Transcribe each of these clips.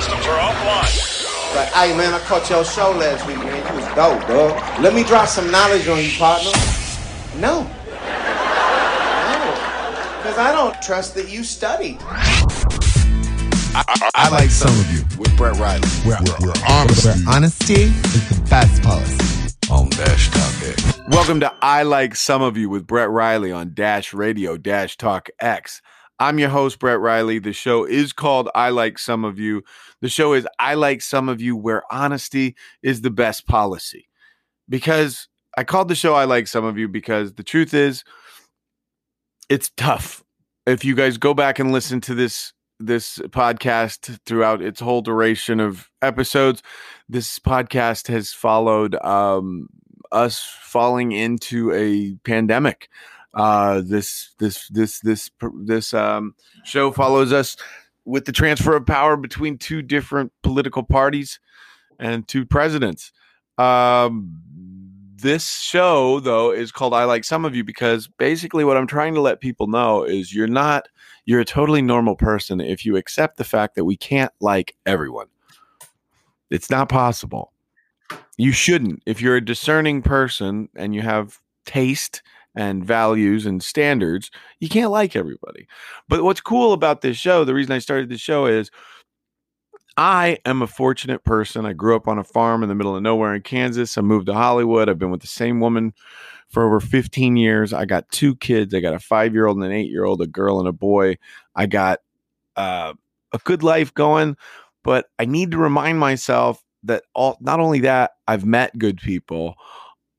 systems are offline. Like, hey man, I caught your show last week, man. You was dope, dog. Let me drop some knowledge on you, partner. No. No. Because I don't trust that you studied. I, I, I like some of you with Brett Riley. Where, where honesty, where honesty is the best policy. On Dash Talk X. Welcome to I Like Some of You with Brett Riley on Dash Radio Dash Talk X. I'm your host, Brett Riley. The show is called I Like Some of You. The show is I Like Some of You, where honesty is the best policy. Because I called the show I Like Some of You because the truth is, it's tough. If you guys go back and listen to this this podcast throughout its whole duration of episodes. This podcast has followed um, us falling into a pandemic. Uh, this this this this this um, show follows us with the transfer of power between two different political parties and two presidents. Um, this show, though, is called I Like Some of You because basically what I'm trying to let people know is you're not you're a totally normal person if you accept the fact that we can't like everyone. It's not possible. You shouldn't. If you're a discerning person and you have taste and values and standards, you can't like everybody. But what's cool about this show, the reason I started this show is I am a fortunate person. I grew up on a farm in the middle of nowhere in Kansas. I moved to Hollywood. I've been with the same woman for over 15 years. I got two kids. I got a five year old and an eight year old, a girl and a boy. I got uh, a good life going, but I need to remind myself that all not only that, I've met good people.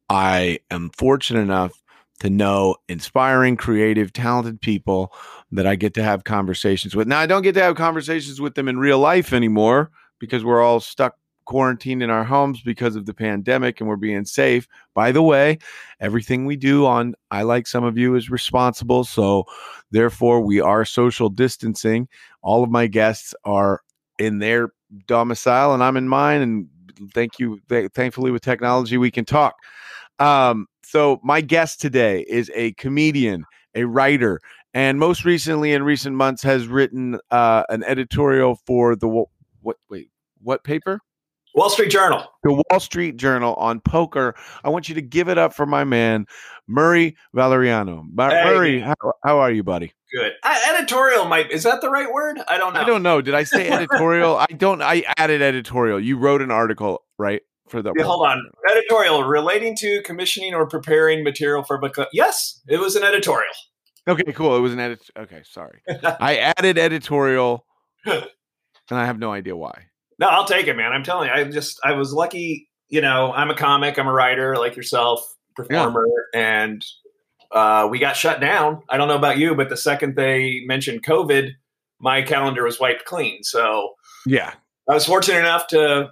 I am fortunate enough to know inspiring, creative, talented people that I get to have conversations with. Now, I don't get to have conversations with them in real life anymore because we're all stuck quarantined in our homes because of the pandemic and we're being safe. By the way, everything we do on I Like Some of You is responsible. So, therefore, we are social distancing. All of my guests are in their domicile and I'm in mine. And thank you. Th- thankfully, with technology, we can talk. Um, so, my guest today is a comedian, a writer, and most recently, in recent months, has written uh, an editorial for the what? Wait, what paper? Wall Street Journal. The Wall Street Journal on poker. I want you to give it up for my man, Murray Valeriano. Hey. Murray, how, how, are you, buddy? Good. Uh, editorial might is that the right word? I don't know. I don't know. Did I say editorial? I don't. I added editorial. You wrote an article, right? For the yeah, hold on. Editorial relating to commissioning or preparing material for a book. Yes, it was an editorial. Okay, cool. It was an edit. Okay, sorry. I added editorial, and I have no idea why. No, I'll take it, man. I'm telling you, I just I was lucky. You know, I'm a comic, I'm a writer like yourself, performer, yeah. and uh, we got shut down. I don't know about you, but the second they mentioned COVID, my calendar was wiped clean. So yeah, I was fortunate enough to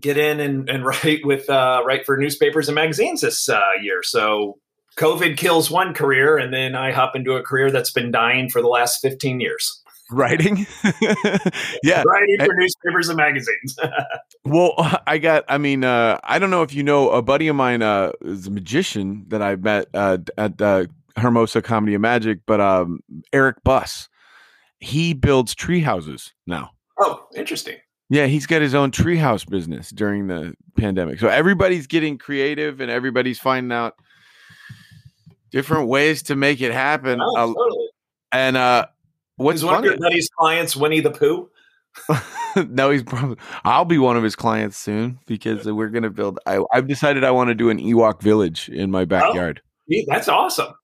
get in and, and write with uh, write for newspapers and magazines this uh, year. So COVID kills one career, and then I hop into a career that's been dying for the last 15 years. Writing? Yeah. Writing for newspapers and magazines. Well i got i mean uh i don't know if you know a buddy of mine uh is a magician that i met uh at uh hermosa comedy of magic but um eric buss. He builds tree houses now. Oh interesting yeah he's got his own treehouse business during the pandemic so everybody's getting creative and everybody's finding out different ways to make it happen oh, uh, totally. and uh What's Is one funny? of your buddy's clients Winnie the Pooh? no, he's probably. I'll be one of his clients soon because we're gonna build. I, have decided I want to do an Ewok village in my oh, backyard. Oh, that's awesome.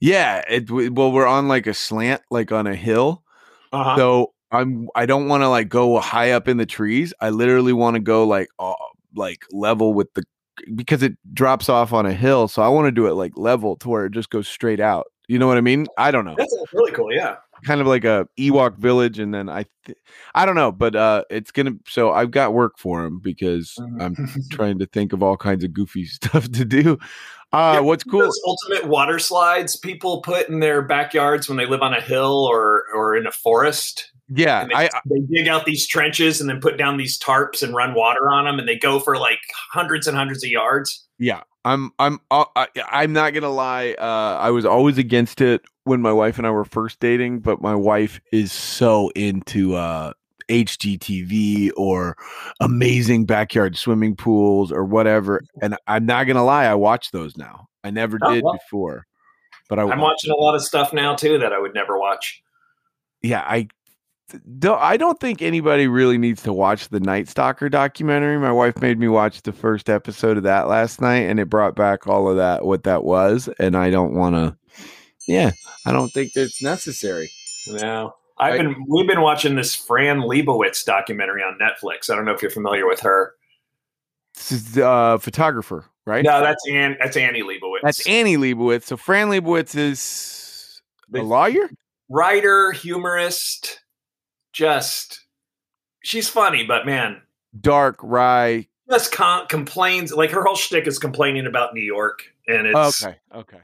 Yeah, it, well, we're on like a slant, like on a hill. Uh-huh. So I'm. I don't want to like go high up in the trees. I literally want to go like uh, like level with the because it drops off on a hill. So I want to do it like level to where it just goes straight out. You know what I mean? I don't know. That's really cool. Yeah kind of like a Ewok village, and then I, th- I don't know, but uh, it's gonna. So I've got work for him because mm-hmm. I'm trying to think of all kinds of goofy stuff to do. Uh, yeah, what's cool? Those ultimate water slides people put in their backyards when they live on a hill or or in a forest. Yeah, they, I, they dig out these trenches and then put down these tarps and run water on them, and they go for like hundreds and hundreds of yards. Yeah, I'm I'm uh, I, I'm not gonna lie. Uh, I was always against it when my wife and I were first dating, but my wife is so into uh, HGTV or amazing backyard swimming pools or whatever. And I'm not gonna lie, I watch those now. I never Oh, did well. before, but I I'm watching a lot of stuff now too that I would never watch. yeah, I. I don't think anybody really needs to watch the Night Stalker documentary. My wife made me watch the first episode of that last night, and it brought back all of that what that was. And I don't want to. Yeah, I don't think that's necessary. No. I've I- been we've been watching this Fran Lebowitz documentary on Netflix. I don't know if you're familiar with her. This is uh, photographer, right? No, that's Ann that's Annie Leibovitz. That's Annie Leibovitz. So Fran Lebowitz is a lawyer. writer, humorist, just she's funny, but man, Dark, wry. just con- complains like her whole shtick is complaining about New York, and it's Okay, okay.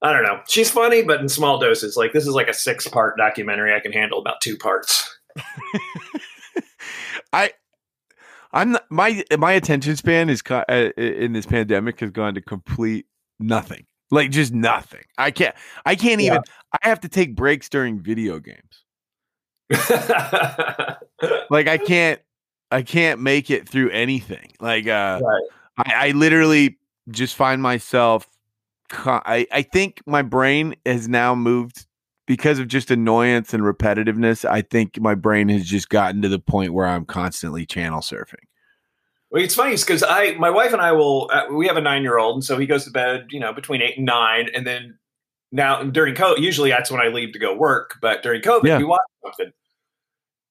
I don't know. She's funny, but in small doses. Like this is like a six part documentary. I can handle about two parts. I I'm not, my my attention span is co- uh, in this pandemic has gone to complete nothing. Like just nothing. I can't I can't Yeah. even I have to take breaks during video games. Like I can't I can't make it through anything. Like uh Right. I, I literally just find myself I, I think my brain has now moved because of just annoyance and repetitiveness. I think my brain has just gotten to the point where I'm constantly channel surfing. Well, it's funny because I, my wife and I will. Uh, we have a nine-year-old, and so he goes to bed, you know, between eight and nine, and then now during COVID, usually that's when I leave to go work. But during COVID, Yeah. we watch something.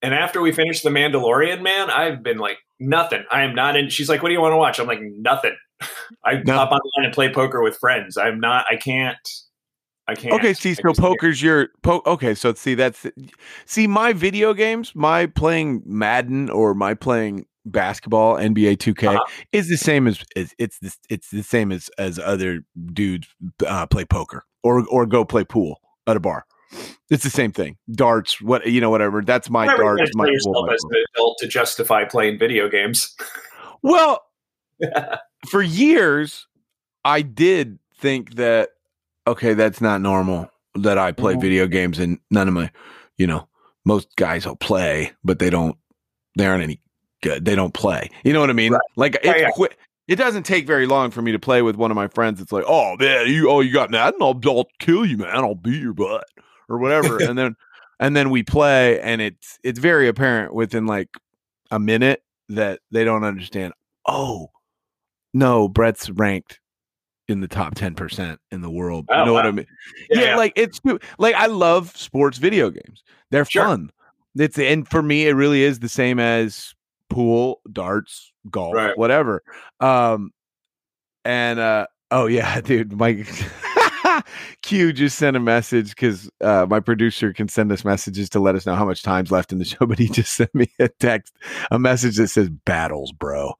And after we finish The Mandalorian, man, I've been like nothing. I am not in. She's like, "What do you want to watch?" I'm like, "Nothing." I No. hop online and play poker with friends. I'm not. I can't. I can't. Okay, see, so just can't. poker's your po- okay. So see, that's see my video games, my playing Madden or my playing basketball, NBA 2K Uh-huh. is the same as, as it's the, it's the same as as other dudes uh, play poker or or go play pool at a bar. It's the same thing. Darts, what you know, whatever. That's my Whatever darts. My pool, my as an adult to justify playing video games. Well, for years, I did think that okay, that's not normal that I play Mhm. video games and none of my, you know, most guys will play, but they don't. They aren't any good. They don't play. You know what I mean? Right. Like Yeah, it's yeah. It doesn't take very long for me to play with one of my friends. It's like, oh man, you oh you got Madden, I'll, I'll kill you, man. I'll beat your butt or whatever. and then and then we play, and it's it's very apparent within like a minute that they don't understand. Oh, no, Brett's ranked in the top ten percent in the world. Oh, you know what. I mean? Yeah, like it's like I love sports video games. They're Sure. fun. It's and for me, it really is the same as pool, darts, golf, Right. whatever. Um, and uh, oh yeah, dude, my Q just sent a message because uh, my producer can send us messages to let us know how much time's left in the show. But he just sent me a text, a message that says "battles, bro,"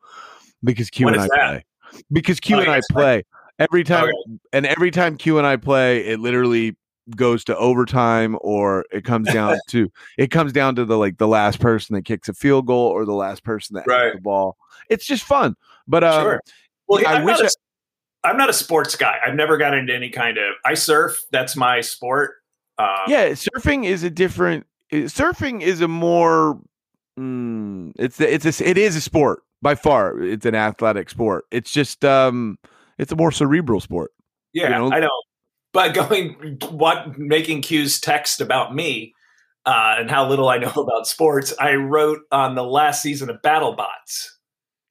because Q What and I that? play. Because Q Oh, and I play every time, Okay. and every time Q and I play, it literally goes to overtime or it comes down to it comes down to the like the last person that kicks a field goal or the last person that Right. the ball. It's just fun. But um, sure. Well, I I'm, wish not I- a, I'm not a sports guy. I've never got into any kind of. I surf. That's my sport. Um, yeah, surfing is a different. Surfing is a more. Mm, it's it's a, it is a sport by far. It's an athletic sport. It's just um, it's a more cerebral sport. yeah, you know? I know. But going, what making Q's text about me uh, and how little I know about sports, I wrote on the last season of BattleBots.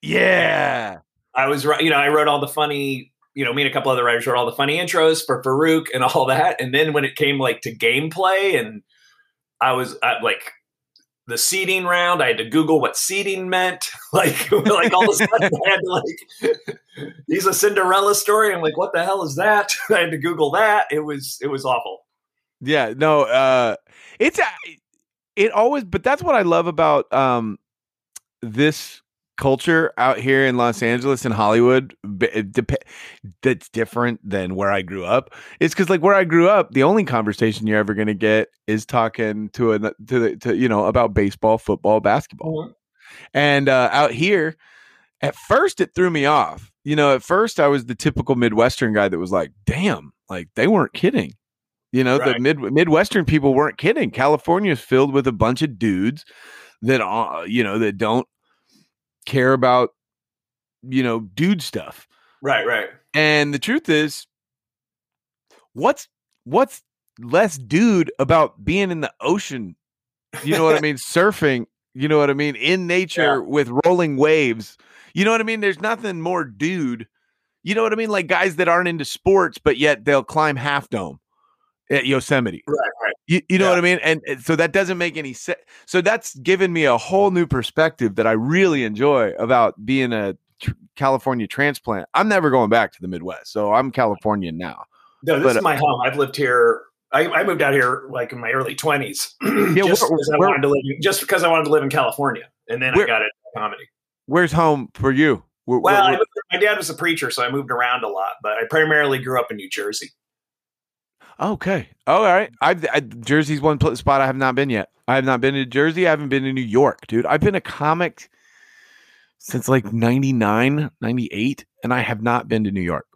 Yeah, I was right. You know, I wrote all the funny. You know, me and a couple other writers wrote all the funny intros for Faruq and all that. And then when it came like to gameplay, and I was uh, like the seeding round, I had to Google what seeding meant. Like, like all of a sudden, I had to like, he's a Cinderella story. I'm like, what the hell is that? I had to Google that. It was it was awful. yeah. No, uh, it's it always. But that's what I love about um this culture out here in Los Angeles and Hollywood dep- that's different than where I grew up. It's because like where I grew up, the only conversation you're ever going to get is talking to a to the to you know about baseball, football, basketball. And uh, out here, at first it threw me off. You know, at first I was the typical Midwestern guy that was like, "Damn, like they weren't kidding." You know, the mid Midwestern people weren't kidding. California is filled with a bunch of dudes that uh, you know that don't care about you know dude stuff. Right, right. And the truth is, what's what's less dude about being in the ocean? You know what I mean? Surfing. You know what I mean? In nature with rolling waves. You know what I mean? There's nothing more dude. You know what I mean? Like guys that aren't into sports, but yet they'll climb Half Dome at Yosemite. Right, right. You, you know Yeah. what I mean? And, and so that doesn't make any sense. So that's given me a whole new perspective that I really enjoy about being a tr- California transplant. I'm never going back to the Midwest. So I'm Californian now. No, this But, is uh my home. I've lived here. I, I moved out here like in my early twenties. just where- because I where- wanted to live. Just because I wanted to live in California, and then Where- I got it comedy. Where's home for you? Where- Well, I my dad was a preacher, so I moved around a lot. But I primarily grew up in New Jersey. Okay. All right. I've, I, Jersey's one spot I have not been yet. I have not been to Jersey. I haven't been to New York, dude. I've been a comic since like 99, 98, and I have not been to New York.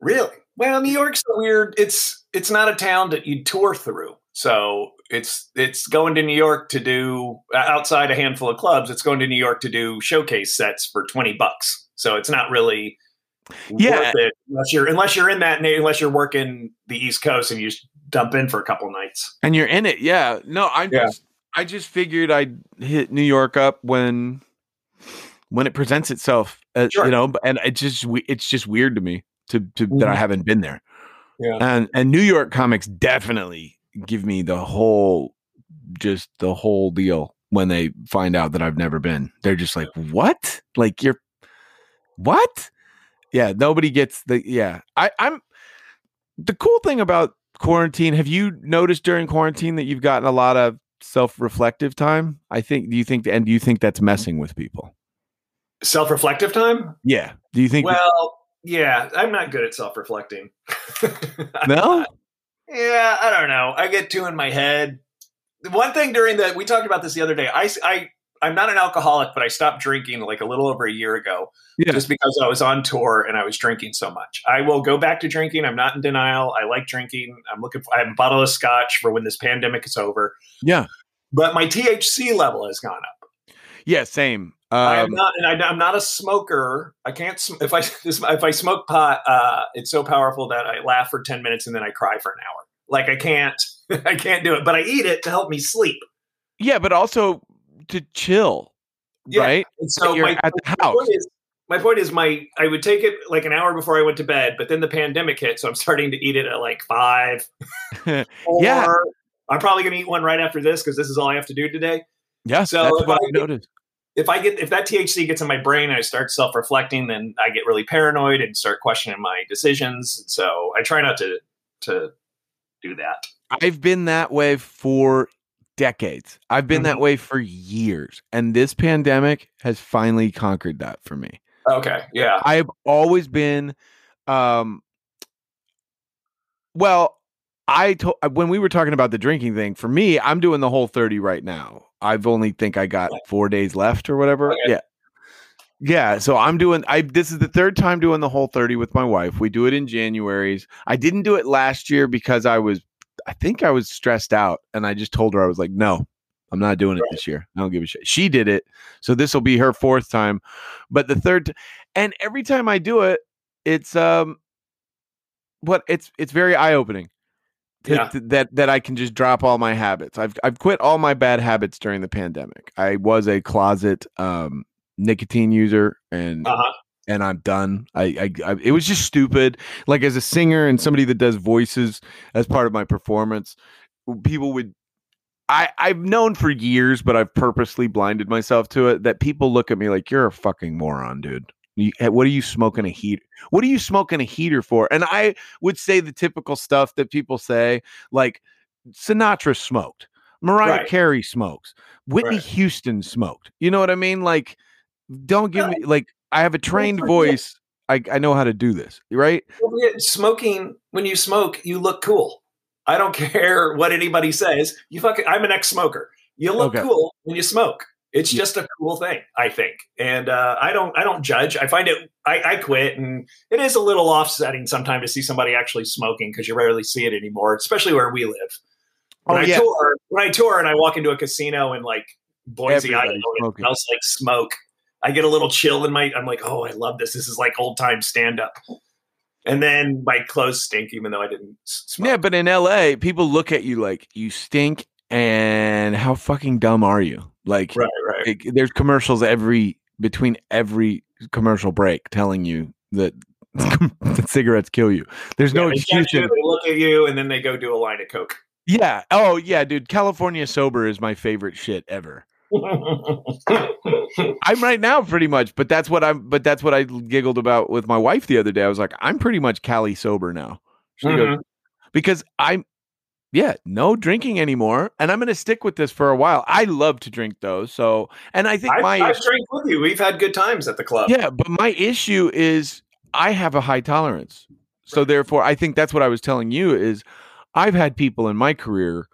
Really? Well, New York's a weird. It's it's not a town that you tour through. So it's it's going to New York to do outside a handful of clubs. It's going to New York to do showcase sets for twenty bucks. So it's not really Yeah. unless you're unless you're in that unless you're working the East Coast and you just dump in for a couple nights. And you're in it, yeah. No, I Yeah. just I just figured I'd hit New York up when when it presents itself, uh, Sure. you know. And it just we- it's just weird to me to, to that I Mhm. haven't been there. Yeah. And and New York comics definitely give me the whole just the whole deal when they find out that I've never been. They're just like, "What? Like you're what?" Yeah, nobody gets the yeah. I I'm the cool thing about quarantine, have you noticed during quarantine that you've gotten a lot of self-reflective time? I think do you think and do you think that's mm-hmm. messing with people? Self reflective time. Yeah. Do you think Well, yeah, I'm not good at self reflecting. no? Yeah, I don't know. I get too in my head. One thing during the we talked about this the other day. I I I'm not an alcoholic, but I stopped drinking like a little over a year ago, Yeah. just because I was on tour and I was drinking so much. I will go back to drinking. I'm not in denial. I like drinking. I'm looking for. I have a bottle of scotch for when this pandemic is over. Yeah. But my THC level has gone up. Yeah, same. I am Um, not, and I, I'm not a smoker. I can't. If I if I smoke pot, uh, it's so powerful that I laugh for ten minutes and then I cry for an hour. Like I can't, I can't do it. But I eat it to help me sleep. yeah, but also to chill, Yeah. right? And so You're my, at the my house. point is, my point is, my I would take it like an hour before I went to bed, but then the pandemic hit, so I'm starting to eat it at like five. Yeah. I'm probably going to eat one right after this because this is all I have to do today. Yeah, So that's if what I I get- noticed. if I get if that THC gets in my brain and I start self reflecting, then I get really paranoid and start questioning my decisions. So I try not to to do that. I've been that way for decades. I've been Mm-hmm. that way for years. And this pandemic has finally conquered that for me. Okay, yeah, I've always been um well, I told when we were talking about the drinking thing, for me, I'm doing the whole 30 right now. I've only think I got 4 days left or whatever. Okay. Yeah. Yeah, so I'm doing I this is the third time doing the whole 30 with my wife. We do it in January's. I didn't do it last year because I was I think I was stressed out and I just told her I was like, "No, I'm not doing it this year. I don't give a shit." She did it. So this will be her fourth time. But the third t- and every time I do it, it's um what it's it's very eye-opening. to- Yeah. to- that that I can just drop all my habits. I've I've quit all my bad habits during the pandemic. I was a closet um nicotine user and uh huh. And I'm done. I, I, I it was just stupid. Like as a singer and somebody that does voices as part of my performance, people would I I've known for years, but I've purposely blinded myself to it that people look at me like you're a fucking moron, dude. You, eh, what are you smoking a heat? What are you smoking a heater for? And I would say the typical stuff that people say, like Sinatra smoked, Mariah Right. Carey smokes, Whitney Right. Houston smoked. You know what I mean? Like, don't give me like I have a trained voice. I, I know how to do this, right? Smoking when you smoke, you look cool. I don't care what anybody says. You fucking. I'm an ex-smoker. You look Okay. cool when you smoke. It's Yeah. just a cool thing, I think. And uh, I don't. I don't judge. I find it. I, I quit, and it is a little offsetting sometimes to see somebody actually smoking because you rarely see it anymore, especially where we live. When Oh, I yeah. tour, when I tour and I walk into a casino and like Boise, Everybody's Idaho. Smoking. smells like smoke. I get a little chill in my. I'm like, oh, I love this. This is like old time stand up. And then my clothes stink, even though I didn't smoke. Yeah, but in LA, people look at you like you stink and how fucking dumb are you? Like right, right. there's commercials every between every commercial break telling you that, that cigarettes kill you. There's no Yeah, they excuse. catch you, in- they look at you, and then they go do a line of coke. yeah. Oh yeah, dude. California sober is my favorite shit ever. I'm right now pretty much, but that's what I'm. But that's what I giggled about with my wife the other day. I was like, I'm pretty much Cali sober now. She goes, Mhm. because I'm, yeah, no drinking anymore, and I'm going to stick with this for a while. I love to drink though, so and I think I've, my I've drank with you. We've had good times at the club. yeah, but my issue is I have a high tolerance, so therefore I think that's what I was telling you is I've had people in my career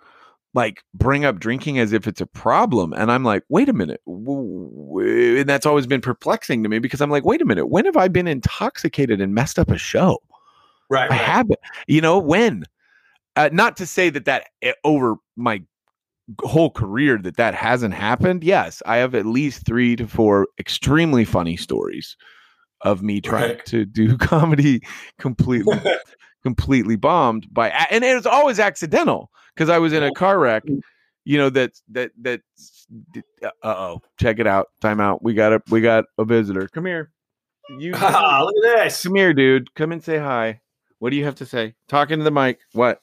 like bring up drinking as if it's a problem and i'm like wait a minute and that's always been perplexing to me because i'm like wait a minute when have i been intoxicated and messed up a show right. i right. haven't you know when uh, not to say that that eh, over my whole career that that hasn't happened yes i have at least three to four extremely funny stories of me trying Right. to do comedy completely completely bombed by and it was always accidental because I was in a car wreck, you know that that that uh oh check it out time out we got a we got a visitor. Come here. You Ah, look at this. come here dude. Come and say hi. What do you have to say? Talking to the mic. What?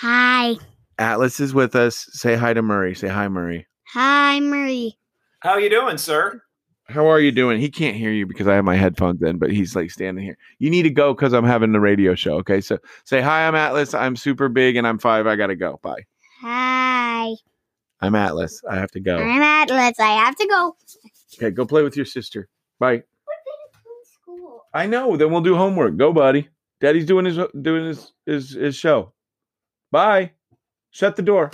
Hi. Atlas is with us. Say hi to Murray. Say hi Murray. Hi, Marie. How you doing, sir? How are you doing he can't hear you because I have my headphones in but he's like standing here you need to go because I'm having the radio show okay so say hi I'm Atlas I'm super big and I'm five I gotta go bye Hi. I'm Atlas I have to go I'm Atlas. I have to go. Okay, go play with your sister. Bye. School. I know. Then we'll do homework. Go, buddy. Daddy's doing his doing his his, his show. Bye. Shut the door.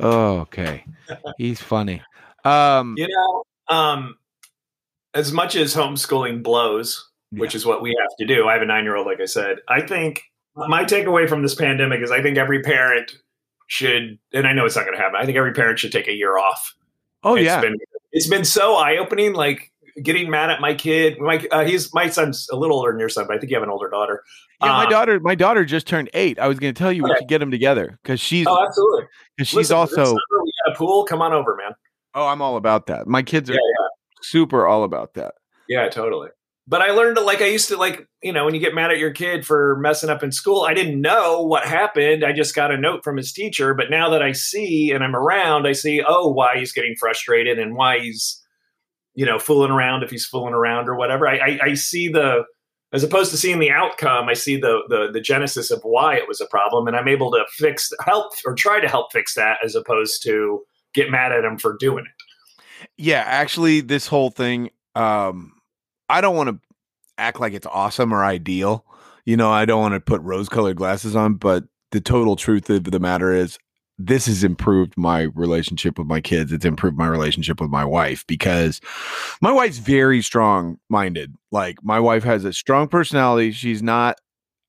Oh, okay. He's funny. Um, You know, um, as much as homeschooling blows, which is what we have to do. I have a nine year old, like I said. I think my takeaway from this pandemic is I think every parent should, and I know it's not going to happen. I think every parent should take a year off. oh It's yeah. been it's been so eye opening. Like getting mad at my kid. My uh, he's my son's a little older than your son, but I think you have an older daughter. yeah, my um, daughter, my daughter just turned eight. I was going to tell you we Okay. should get them together because she's Oh, absolutely. 'cause she's Listen, also. summer we got a pool. Come on over, man. Oh, I'm all about that. My kids are Yeah, super all about that. Yeah, totally. But I learned to like I used to like, you know, when you get mad at your kid for messing up in school, I didn't know what happened. I just got a note from his teacher, but now that I see and I'm around, I see oh why he's getting frustrated and why he's you know, fooling around if he's fooling around or whatever. I I, I see the as opposed to seeing the outcome, I see the, the the genesis of why it was a problem and I'm able to fix help or try to help fix that as opposed to get mad at him for doing it. Yeah, actually, this whole thing, um, I don't want to act like it's awesome or ideal. You know, I don't want to put rose colored glasses on, but the total truth of the matter is this has improved my relationship with my kids. It's improved my relationship with my wife because my wife's very strong minded. Like my wife has a strong personality. She's not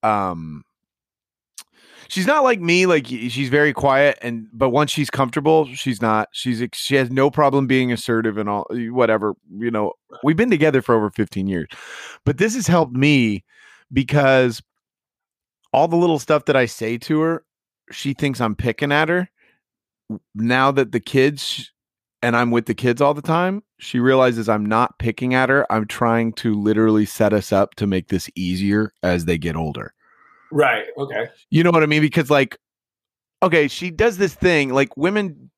um she's not like me like she's very quiet and but once she's comfortable she's not. She's she has no problem being assertive and all whatever you know. We've been together for over 15 years but this has helped me because all the little stuff that i say to her she thinks i'm picking at her. Now that the kids and i'm with the kids all the time she realizes i'm not picking at her. I'm trying to literally set us up to make this easier as they get older Right. Okay. you know what I mean? Because like, okay, she does this thing like women.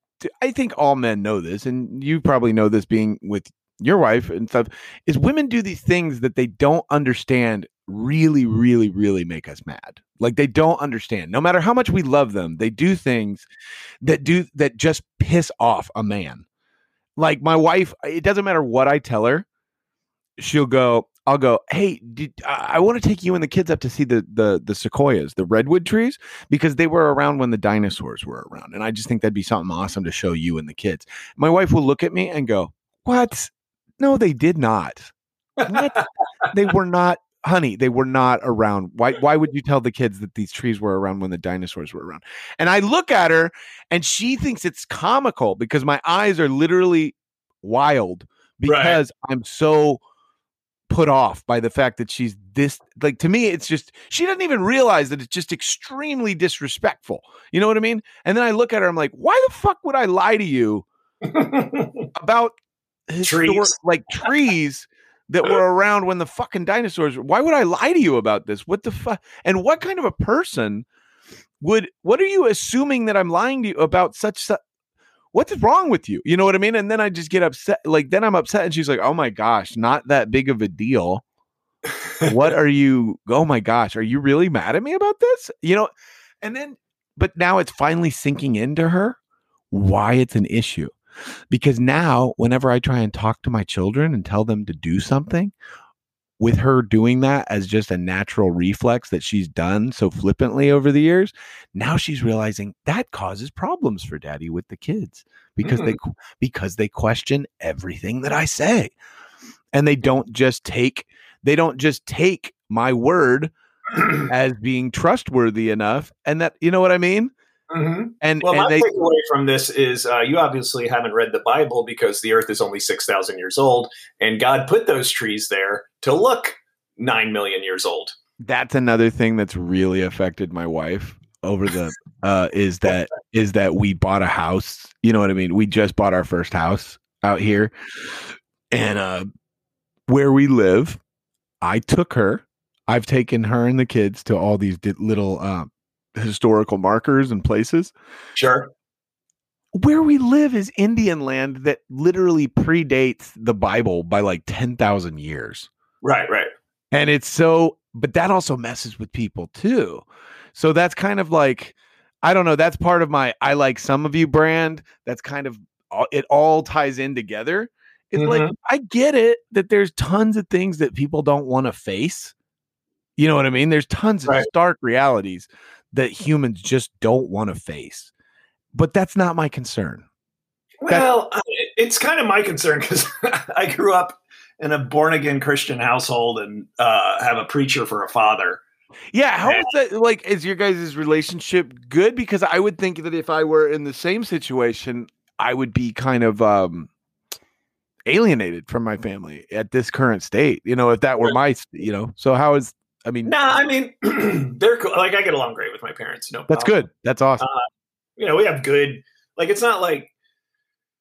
I think all men know this, and you probably know this being with your wife and stuff. Is women do these things that they don't understand really, really, really make us mad. Like they don't understand. No matter how much we love them, they do things that do that just piss off a man. Like my wife, it doesn't matter what I tell her, she'll go. I'll go. Hey, did, I, I want to take you and the kids up to see the the the sequoias, the redwood trees, because they were around when the dinosaurs were around, and I just think that'd be something awesome to show you and the kids. My wife will look at me and go, "What? No, they did not. What? they were not honey, they were not around. Why why would you tell the kids that these trees were around when the dinosaurs were around? And I look at her and she thinks it's comical because my eyes are literally wild because I'm so put off by the fact that she's this like to me it's just she doesn't even realize that it's just extremely disrespectful. You know what I mean? And then I look at her I'm like, "Why the fuck would I lie to you about historic, Trees. like trees that were around when the fucking dinosaurs why would i lie to you about this what the fuck and what kind of a person would what are you assuming that i'm lying to you about such su- what's wrong with you? You know what i mean? And then i just get upset like then i'm upset and she's like oh my gosh not that big of a deal. What are you oh my gosh are you really mad at me about this? You know and then but now it's finally sinking into her why it's an issue. Because now whenever i try and talk to my children and tell them to do something with her doing that as just a natural reflex that she's done so flippantly over the years now she's realizing that causes problems for daddy with the kids because they hmm. because they question everything that i say. And they don't just take they don't just take my word as being trustworthy enough and that you know what i mean Mhm. and Well, and my they takeaway from this is uh, you obviously haven't read the Bible because the Earth is only six thousand years old, and God put those trees there to look nine million years old. that's another thing that's really affected my wife over the uh is that is that we bought a house you know what i mean we just bought our first house out here and uh where we live i took her i've taken her and the kids to all these little uh, historical markers and places Sure. where we live is indian land that literally predates the bible by like 10,000 years Right. Right. and it's so but that also messes with people too so that's kind of like i don't know that's part of my i like some of you brand that's kind of it all ties in together it's like Mhm. i get it that there's tons of things that people don't want to face you know what i mean there's tons of Right. stark realities that humans just don't want to face but that's not my concern Well, it's kind of my concern because I grew up in a born again Christian household and uh, have a preacher for a father. Yeah, how is that like is your guys' relationship good? Because I would think that if I were in the same situation, I would be kind of um alienated from my family at this current state. You know, if that were my you know. So how is I mean No, I mean they're cool. Like I get along great with my parents. No, that's good. That's awesome. you know, we have good, like, it's not like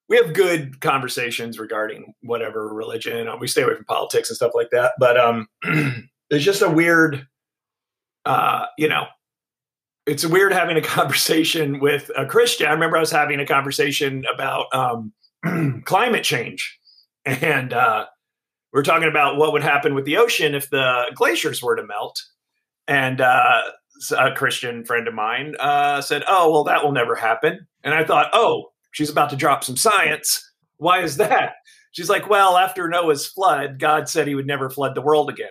we have good conversations regarding whatever religion. uh, We stay away from politics and stuff like that. But um, it's just a weird, uh, you know, it's weird having a conversation with a Christian. I remember I was having a conversation about um, climate change, and uh, we were talking about what would happen with the ocean if the glaciers were to melt. And uh, a Christian friend of mine uh, said, "Oh, well, that will never happen." And I thought, "Oh, she's about to drop some science. Why is that?" She's like, "Well, after Noah's flood, God said He would never flood the world again."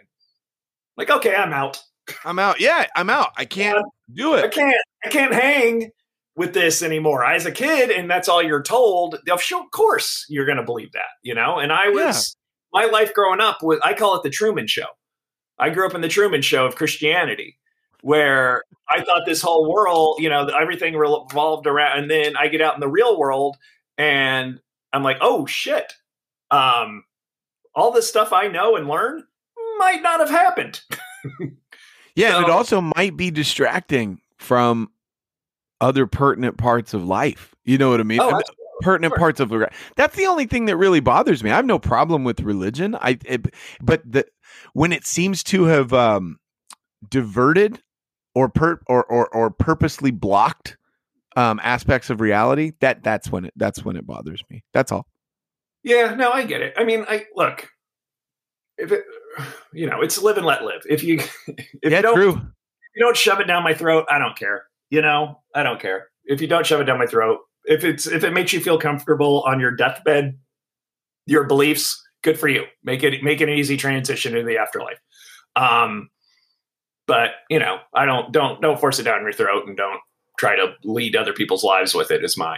Like, okay, I'm out. I'm out. Yeah, I'm out. I can't do it. I can't. I can't hang with this anymore. As a kid, and that's all you're told. Of of course, you're going to believe that, you know. And I was my life growing up was I call it the Truman Show. I grew up in the Truman Show of Christianity, where I thought this whole world, you know, everything revolved around. And then I get out in the real world, and I'm like, oh shit, um, all this stuff I know and learn might not have happened. Yeah, and it also might be distracting from other pertinent parts of life. You know what I mean? Oh, I mean, absolutely. Pertinent Sure. parts of the that's the only thing that really bothers me. I have no problem with religion. I it, but the when it seems to have um diverted or per or or, or purposely blocked um aspects of reality, that that's when it that's when it bothers me. That's all. Yeah, no, I get it. I mean, I look if it, you know, it's live and let live. If you if yeah, you don't true. if you don't shove it down my throat, I don't care. You know, I don't care. If you don't shove it down my throat, if it's if it makes you feel comfortable on your deathbed, your beliefs, good for you. Make it make it an easy transition into the afterlife. Um, but you know, I don't don't don't force it down your throat and don't try to lead other people's lives with it. Is my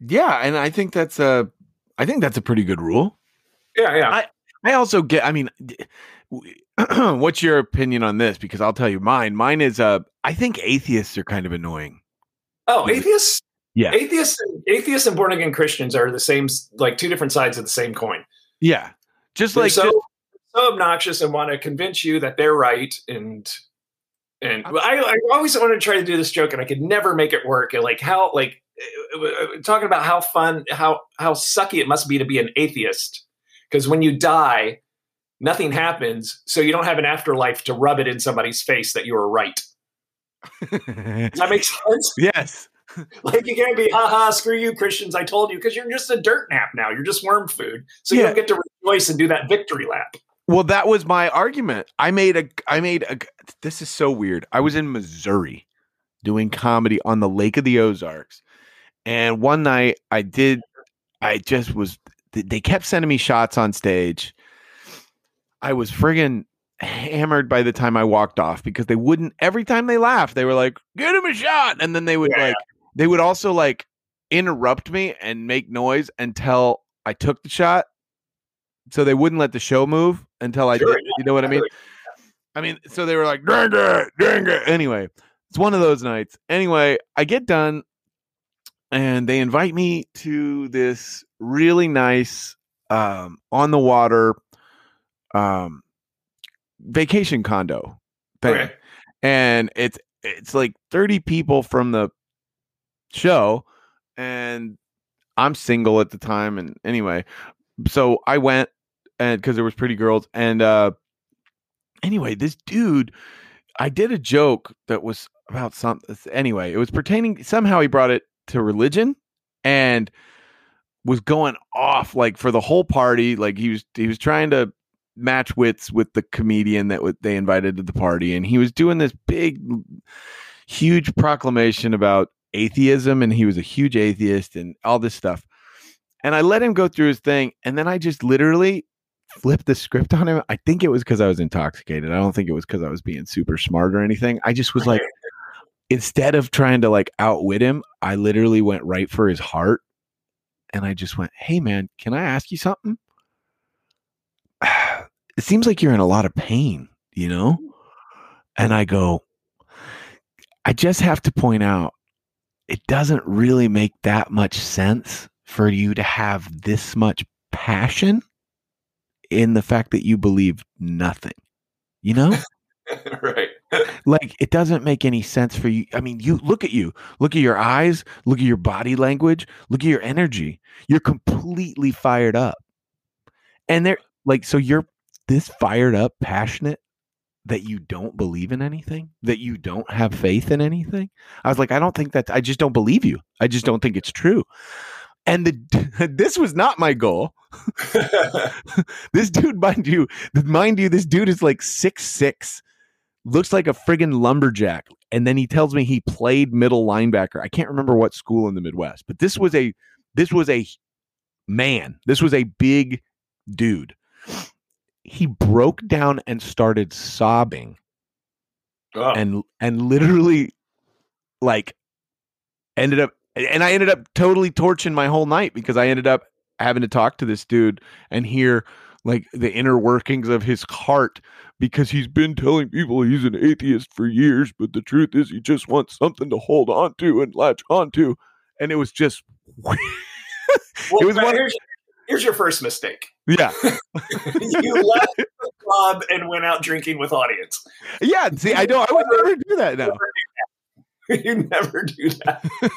Yeah, and I think that's a I think that's a pretty good rule. yeah yeah. I I also get I mean what's your opinion on this? Because I'll tell you mine. Mine is uh, I think atheists are kind of annoying. Oh, atheists. Yeah. Atheists, atheists, and born again Christians are the same, like two different sides of the same coin. Yeah, just They're like so, just- so obnoxious and want to convince you that they're right. And and I, I always wanted to try to do this joke, and I could never make it work. And like how, like uh, uh, talking about how fun, how how sucky it must be to be an atheist, because when you die, nothing happens, so you don't have an afterlife to rub it in somebody's face that you were right. Does that make sense? yes. Like you can't be, haha, screw you, Christians, I told you, because you're just a dirt nap now. You're just worm food. So you don't get to rejoice and do that victory lap. Well, that was my argument. I made a I made a this is so weird. I was in Missouri doing comedy on the Lake of the Ozarks. And one night I did I just was they kept sending me shots on stage. I was friggin' hammered by the time I walked off because they wouldn't every time they laughed, they were like, "Get him a shot." And then they would Yeah. like they would also like interrupt me and make noise until I took the shot. So they wouldn't let the show move until I Sure, did. You know what I mean? I mean, so they were like, drink it, drink it. Anyway, it's one of those nights. Anyway, I get done and they invite me to this really nice um on the water um vacation condo thing. Okay. And it's it's like 30 people from the show and I'm single at the time and anyway, so I went and because there was pretty girls and uh anyway this dude i did a joke that was about something anyway it was pertaining somehow he brought it to religion and was going off like for the whole party like he was he was trying to match wits with the comedian that w- they invited to the party and he was doing this big huge proclamation about atheism and he was a huge atheist and all this stuff and I let him go through his thing, and then I just literally flipped the script on him. I think it was because I was intoxicated. I don't think it was because I was being super smart or anything. I just was like, instead of trying to like outwit him, I literally went right for his heart, and I just went, "Hey, man, can I ask you something? It seems like you're in a lot of pain, you know." Mm. And I go, I just have to point out, it doesn't really make that much sense for you to have this much passion in the fact that you believe nothing. You know? right. like it doesn't make any sense for you. I mean, you look at you, look at your eyes, look at your body language, look at your energy. You're completely fired up. And they're like, so you're this fired up, passionate that you don't believe in anything, that you don't have faith in anything. I was like, I don't think that I just don't believe you. I just don't think it's true. And the this was not my goal. this dude, mind you, mind you, this dude is like six six, looks like a friggin' lumberjack. And then he tells me he played middle linebacker. I can't remember what school in the Midwest, but this was a this was a man. This was a big dude. He broke down and started sobbing Oh, and and literally like ended up and I ended up totally torching my whole night because I ended up having to talk to this dude and hear like the inner workings of his heart because he's been telling people he's an atheist for years but the truth is he just wants something to hold on to and latch onto and it was just well, it was one- here's, here's your first mistake. yeah you left the club and went out drinking with audience. yeah see I don't I would never do that now you never do that.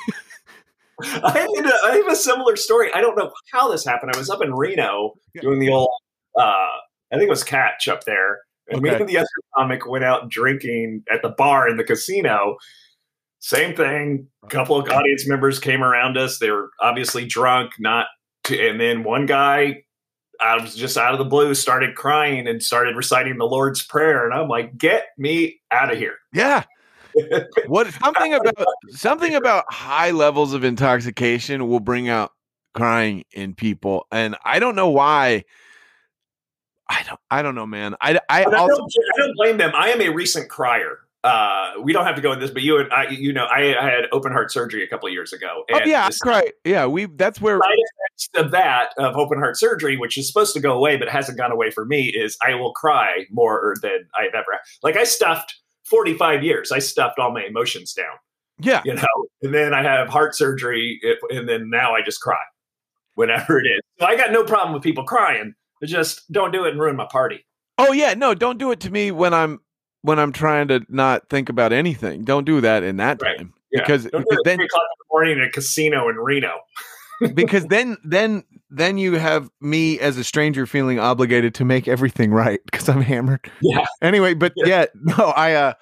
I, had a, I have a similar story. I don't know how this happened. I was up in Reno doing the old, uh, I think it was Catch up there. And me and the other comic went out drinking at the bar in the casino. Same thing. A couple of audience members came around us. They were obviously drunk, not and then one guy I was just out of the blue, started crying and started reciting the Lord's Prayer. And I'm like, get me out of here. yeah what something about something about high levels of intoxication will bring out crying in people and i don't know why i don't i don't know man i i But I, don't, I don't blame them. I am a recent crier. Uh, we don't have to go in this, but you and I, you know, I, I had open heart surgery a couple of years ago. Oh yeah, the right. Yeah, we. That's where. side effects of that of open heart surgery, which is supposed to go away but hasn't gone away for me, is I will cry more than I've ever. Like I stuffed forty five years. I stuffed all my emotions down. Yeah, You know, and then I have heart surgery, and then now I just cry whenever it is. So I got no problem with people crying. But just don't do it and ruin my party. Oh yeah, no, don't do it to me when I'm when I'm trying to not think about anything. Don't do that in that Right. time Yeah. because because then three o'clock in the morning in a casino in Reno. because then then then you have me as a stranger feeling obligated to make everything right because I'm hammered. Yeah. Anyway, but Yeah. yeah, no, I uh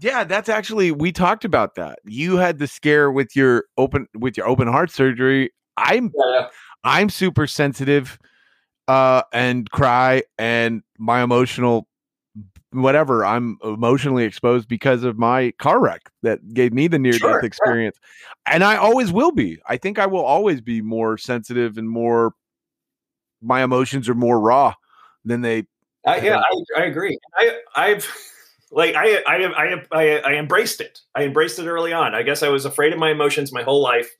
yeah, that's actually we talked about that. You had the scare with your open with your open heart surgery. I'm Yeah. I'm super sensitive uh and cry and my emotional whatever I'm emotionally exposed because of my car wreck that gave me the near Sure, death yeah. experience. And I always will be. I think I will always be more sensitive and more my emotions are more raw than they I, yeah, I, I agree. I, I've like I, I, I, I, I embraced it. I embraced it early on. I guess I was afraid of my emotions my whole life,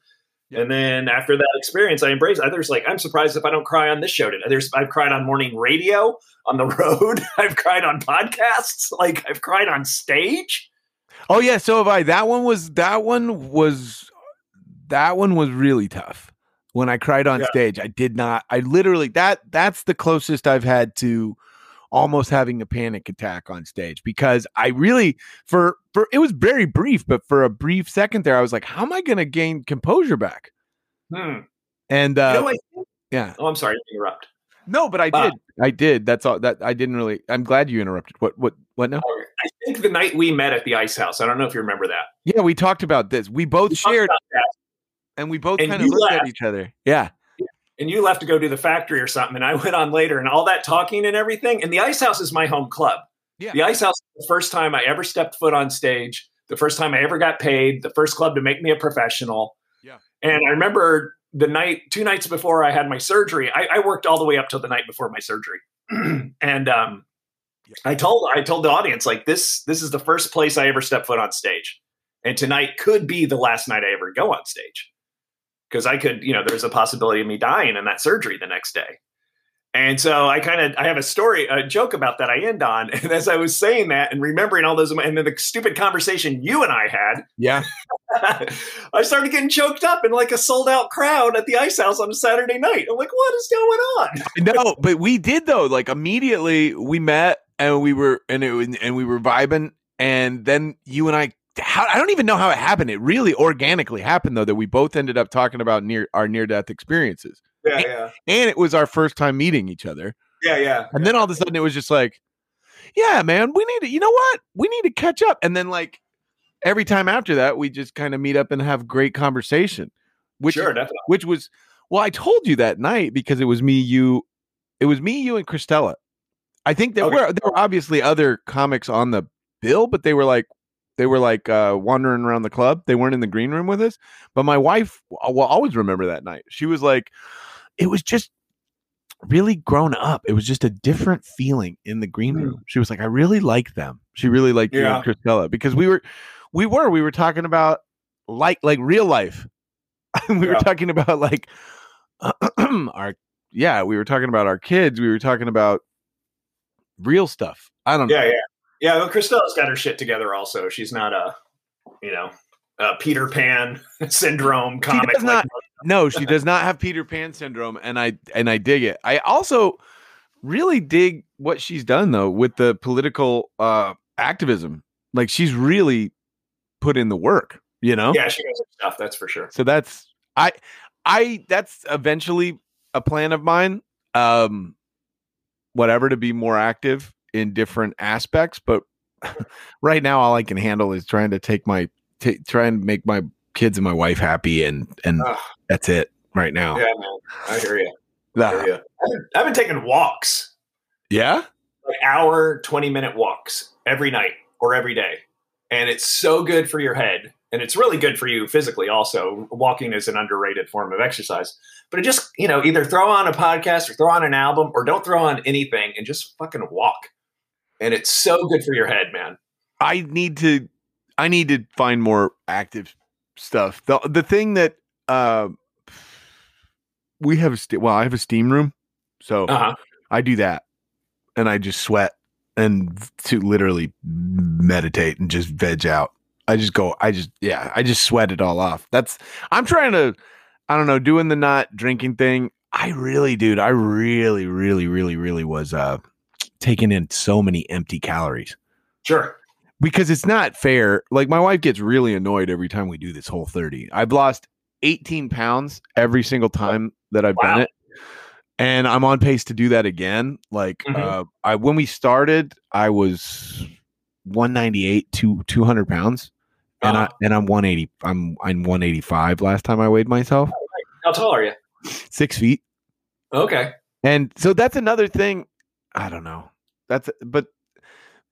and then after that experience, I embrace Others like I'm surprised if I don't cry on this show. Today. There's I've cried on morning radio, on the road. I've cried on podcasts. Like I've cried on stage. Oh yeah, so have I. That one was that one was that one was really tough. When I cried on Yeah. stage, I did not. I literally that that's the closest I've had to almost having a panic attack on stage because I really for for it was very brief, but for a brief second there, I was like, how am I going to gain composure back? Hmm. And You uh, know what? yeah, Oh, I'm sorry to interrupt. no, but I Uh, did, I did. That's all. That I didn't really. I'm glad you interrupted. What what what now? I think the night we met at the Ice House. I don't know if you remember that. Yeah, we talked about this. We both We shared, and we both and kind of you looked at each other. Yeah. And you left to go to the factory or something, and I went on later, and all that talking and everything. And the Ice House is my home club. Yeah. The Ice House is the first time I ever stepped foot on stage, the first time I ever got paid, the first club to make me a professional. Yeah. And I remember the night, two nights before I had my surgery, I, I worked all the way up till the night before my surgery, and um, Yeah. I told I told the audience like this this is the first place I ever stepped foot on stage, and tonight could be the last night I ever go on stage because I could, you know, there's a possibility of me dying in that surgery the next day. And so I kind of I have a story, a joke about that I end on. And as I was saying that and remembering all those and then the stupid conversation you and I had, Yeah. I started getting choked up in like a sold out crowd at the ice house on a Saturday night. I'm like, what is going on? no, but we did though. Like immediately we met and we were and it and we were vibing, and then you and I. How, I don't even know how it happened. It really organically happened though that we both ended up talking about near our near death experiences, Yeah, yeah. and it was our first time meeting each other. Yeah, yeah. And then all of a sudden it was just like, yeah, man, we need to. You know what? We need to catch up. And then like every time after that, we just kind of meet up and have great conversation. Which sure, definitely. which was well, I told you that night because it was me, you, it was me, you, and Cristela. I think there Okay. were there were obviously other comics on the bill, but they were like they were like uh, wandering around the club. They weren't in the green room with us. But my wife will always remember that night. She was like, it was just really grown up. It was just a different feeling in the green Hmm. room. She was like, I really like them. She really liked you and Cristela because we were we were we were talking about like like real life. we were talking about like our yeah, we were talking about our kids. We were talking about real stuff. I don't know. Yeah, yeah. Well, Cristela's got her shit together also. She's not a, you know, a Peter Pan syndrome comic. does like not- No, she does not have Peter Pan syndrome, and I and I dig it. I also really dig what she's done though with the political uh activism. Like she's really put in the work, you know? Yeah, she knows stuff, that's for sure. So that's I I that's eventually a plan of mine. Um whatever to be more active in different aspects, but right now all I can handle is trying to take my t- try and make my kids and my wife happy and and Ugh. that's it right now. Yeah, man. I hear you. I hear you. I've been taking walks, yeah? like hour, 20 minute walks every night or every day. And it's so good for your head. And it's really good for you physically also. Walking is an underrated form of exercise. But it just, you know, either throw on a podcast or throw on an album or don't throw on anything and just fucking walk. And it's so good for your head, man. I need to I need to find more active stuff. The the thing that uh we have a st- well, I have a steam room. So Uh-huh. I do that and I just sweat and to literally meditate and just veg out. I just go I just yeah, I just sweat it all off. That's I'm trying to I don't know, doing the not drinking thing. I really dude, I really really really really was uh taking in so many empty calories Sure. because it's not fair. Like my wife gets really annoyed every time we do this whole 30. I've lost 18 pounds every single time that I've Wow. done it. And I'm on pace to do that again. Like Mhm. uh I when we started, I was 198 to 200 pounds. And I Uh-huh. and I'm 180. I'm I'm 185 last time I weighed myself. How tall are you? Six feet. Okay. And so that's another thing. I don't know. That's but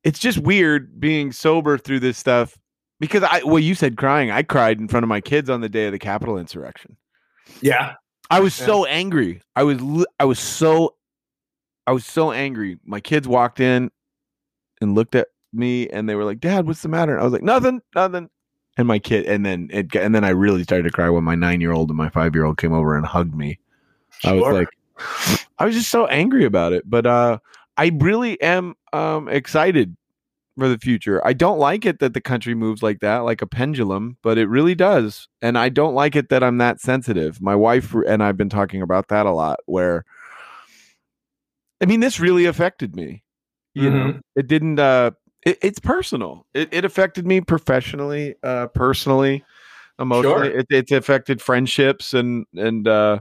it's just weird being sober through this stuff because I well you said crying. I cried in front of my kids on the day of the Capitol insurrection. Yeah. I was Yeah. so angry. I was I was so I was so angry. My kids walked in and looked at me and they were like, "Dad, what's the matter?" I was like, "Nothing, nothing." And my kid and then it got- and then I really started to cry when my 9-year-old and my 5-year-old came over and hugged me. I was like I was just so angry about it, but uh I really am um excited for the future. I don't like it that the country moves like that, like a pendulum, but it really does. And I don't like it that I'm that sensitive. My wife and I've been talking about that a lot where I mean this really affected me. You know, it didn't uh it, it's personal. It it affected me professionally, uh personally, emotionally. Sure. It, it's affected friendships and and uh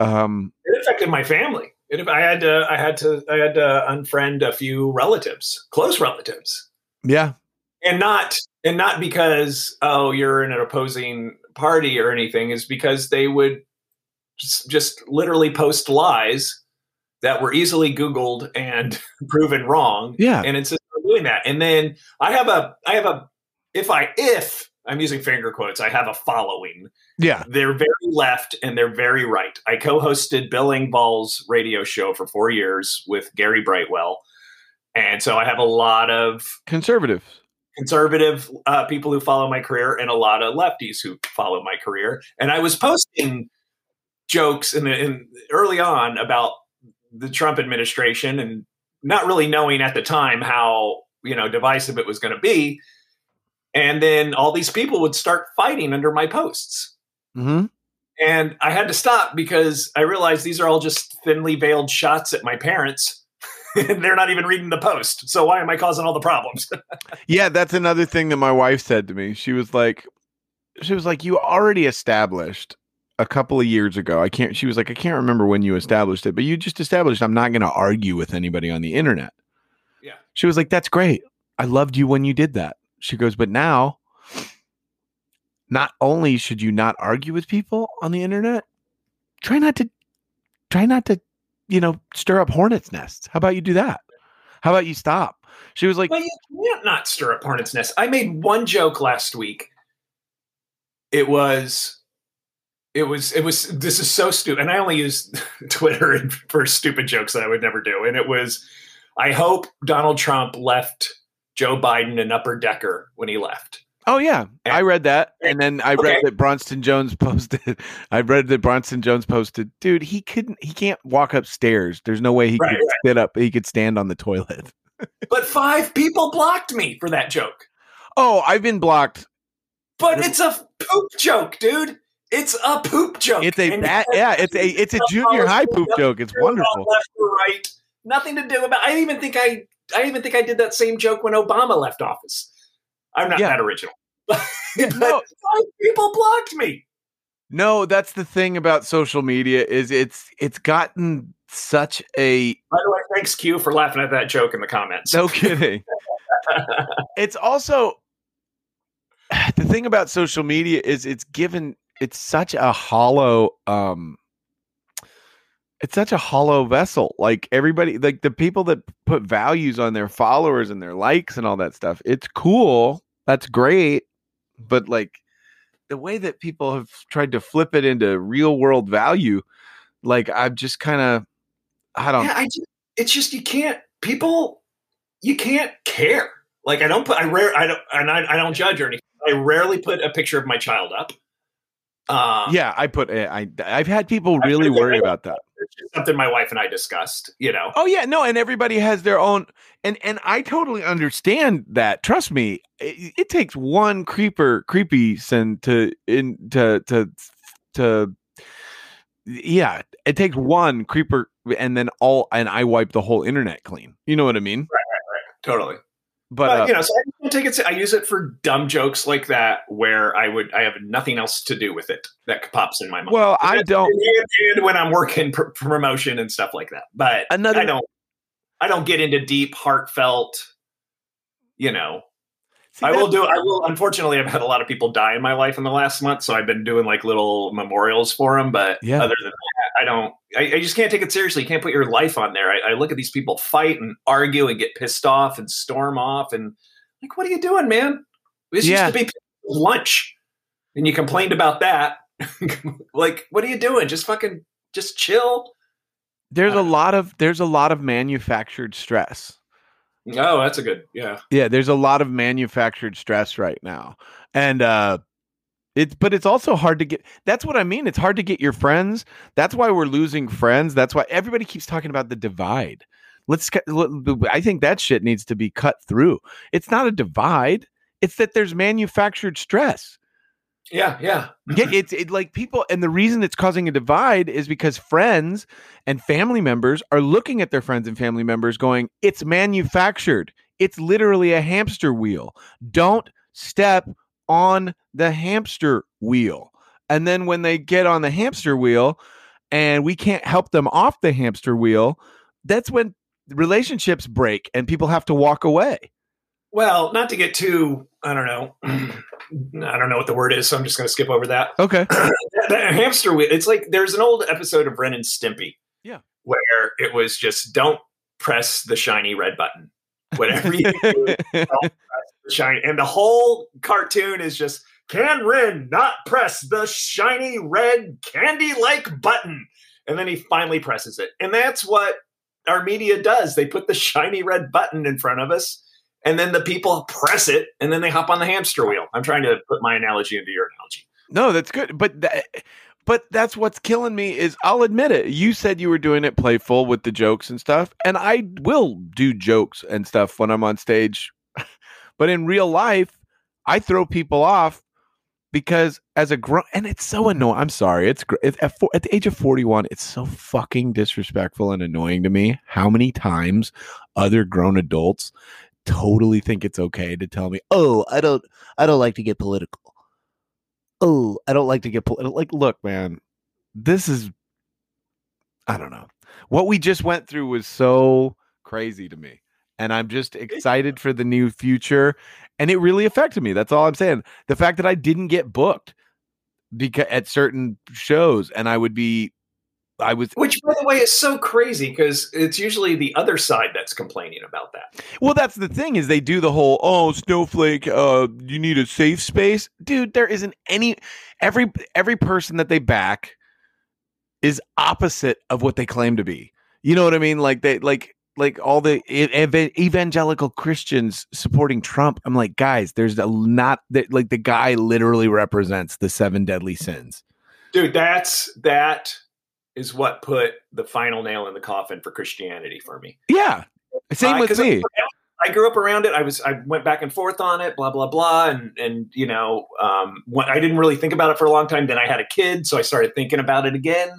um It affected my family. It, I had to. I had to. I had to unfriend a few relatives, close relatives, yeah. and not and not because oh you're in an opposing party or anything. Is because they would just, just literally post lies that were easily Googled and proven wrong. Yeah. and it's just doing that. And then I have a. I have a. If I if I'm using finger quotes, I have a following. Yeah. They're very left and they're very right. I co-hosted Bill Engvall's radio show for four years with Gary Brightwell, and so I have a lot of Conservative. conservative uh, people who follow my career and a lot of lefties who follow my career. And I was posting jokes in, the, in early on about the Trump administration and not really knowing at the time how you know divisive it was going to be. And then all these people would start fighting under my posts. Mm-hmm. And I had to stop because I realized these are all just thinly veiled shots at my parents. and they're not even reading the post. So why am I causing all the problems? Yeah, that's another thing that my wife said to me. She was like, she was like, you already established a couple of years ago. I can't. She was like, I can't remember when you established it, but you just established I'm not going to argue with anybody on the internet. Yeah. She was like, that's great. I loved you when you did that. She goes, but now, not only should you not argue with people on the internet, try not to, try not to, you know, stir up hornets' nests. How about you do that? How about you stop? She was like, well, you can't not stir up hornet's nests. I made one joke last week. It was, it was, it was. This is so stupid, and I only use Twitter for stupid jokes that I would never do. And it was, I hope Donald Trump left Joe Biden an upper decker when he left. Oh yeah, I read that, and then I read that Bronson Jones posted. I read that Bronson Jones posted, dude. He couldn't. He can't walk upstairs. There's no way he Right, could right. sit up. He could stand on the toilet. But five people blocked me for that joke. Oh, I've been blocked. But it's a poop joke, dude. It's a poop joke. It's a And bad. Yeah, it's a it's a junior high poop joke. It's wonderful. Left or right, nothing to do about. I even think I, I even think I did that same joke when Obama left office. I'm not Yeah. that original. But no. people blocked me. No, that's the thing about social media is it's it's gotten such a By the way, thanks Q for laughing at that joke in the comments. no kidding. it's also the thing about social media is it's given it's such a hollow um it's such a hollow vessel like everybody like the people that put values on their followers and their likes and all that stuff it's cool that's great but like the way that people have tried to flip it into real world value like i've just kind of i don't yeah, I just, it's just you can't people you can't care. Like I don't put I rare I don't and I, I don't judge or anything. I rarely put a picture of my child up. Uh, yeah, I put I I've had people really worry about that. Something my wife and I discussed. You know, Oh yeah, no, and everybody has their own, and and I totally understand that. Trust me, it, it takes one creeper creepy sin to in to to to. Yeah, it takes one creeper, and then all, and I wipe the whole internet clean. You know what I mean? Right, right, right. Totally. But, But, uh, you know, so I don't take it. I use it for dumb jokes like that, where I would I have nothing else to do with it that pops in my mind. well, I don't. and, when I'm working pr- promotion and stuff like that. But Another- I don't I don't get into deep, heartfelt. You know, See, I will do. I will. Unfortunately, I've had a lot of people die in my life in the last month, so I've been doing like little memorials for them. But Yeah. other than that, I don't. I, I just can't take it seriously. You can't put your life on there. I, I look at these people fight and argue and get pissed off and storm off and like, what are you doing, man? This Yeah. used to be lunch, and you complained about that. like, what are you doing? Just fucking, just chill. There's a lot of there's a lot of manufactured stress. Oh, that's a good. Yeah. Yeah, there's a lot of manufactured stress right now. And uh it's but it's also hard to get that's what I mean. It's hard to get your friends. That's why we're losing friends. That's why everybody keeps talking about the divide. Let's I think that shit needs to be cut through. It's not a divide. It's that there's manufactured stress. Yeah. Yeah. Yeah, it's it like people, and the reason it's causing a divide is because friends and family members are looking at their friends and family members going, "It's manufactured. It's literally a hamster wheel. Don't step on the hamster wheel." And then when they get on the hamster wheel, and we can't help them off the hamster wheel, that's when relationships break and people have to walk away. Well, not to get too, I don't know, I don't know what the word is, so I'm just going to skip over that. Okay. that, that hamster wheel. It's like there's an old episode of Ren and Stimpy. Yeah. Where it was just don't press the shiny red button. Whatever you do, the shiny. And the whole cartoon is just can Ren not press the shiny red candy like button? And then he finally presses it. And that's what our media does. They put the shiny red button in front of us. And then the people press it, and then they hop on the hamster wheel. I'm trying to put my analogy into your analogy. No, that's good. But that, but that's what's killing me is I'll admit it. You said you were doing it playful with the jokes and stuff, and I will do jokes and stuff when I'm on stage. but in real life, I throw people off because as a grown and it's so annoying. I'm sorry. It's it, at, at the age of 41, it's so fucking disrespectful and annoying to me how many times other grown adults totally think it's okay to tell me, "Oh, I don't I don't like to get political." oh, I don't like to get pol-. like. Look, man, this is. I don't know. What we just went through was so crazy to me, and I'm just excited for the new future. And it really affected me. That's all I'm saying. The fact that I didn't get booked because at certain shows, and I would be, I was Which, by the way, is so crazy because it's usually the other side that's complaining about that. Well, that's the thing is they do the whole oh snowflake, uh, you need a safe space, dude. There isn't any every every person that they back is opposite of what they claim to be. You know what I mean? Like they like like all the ev- evangelical Christians supporting Trump. I'm like, guys, there's a not that like the guy literally represents the seven deadly sins. Dude, that's that is what put the final nail in the coffin for Christianity for me. Yeah, same Uh, with me. I grew up around it. I was I went back and forth on it, blah blah blah, and and you know, um, when, I didn't really think about it for a long time. Then I had a kid, so I started thinking about it again.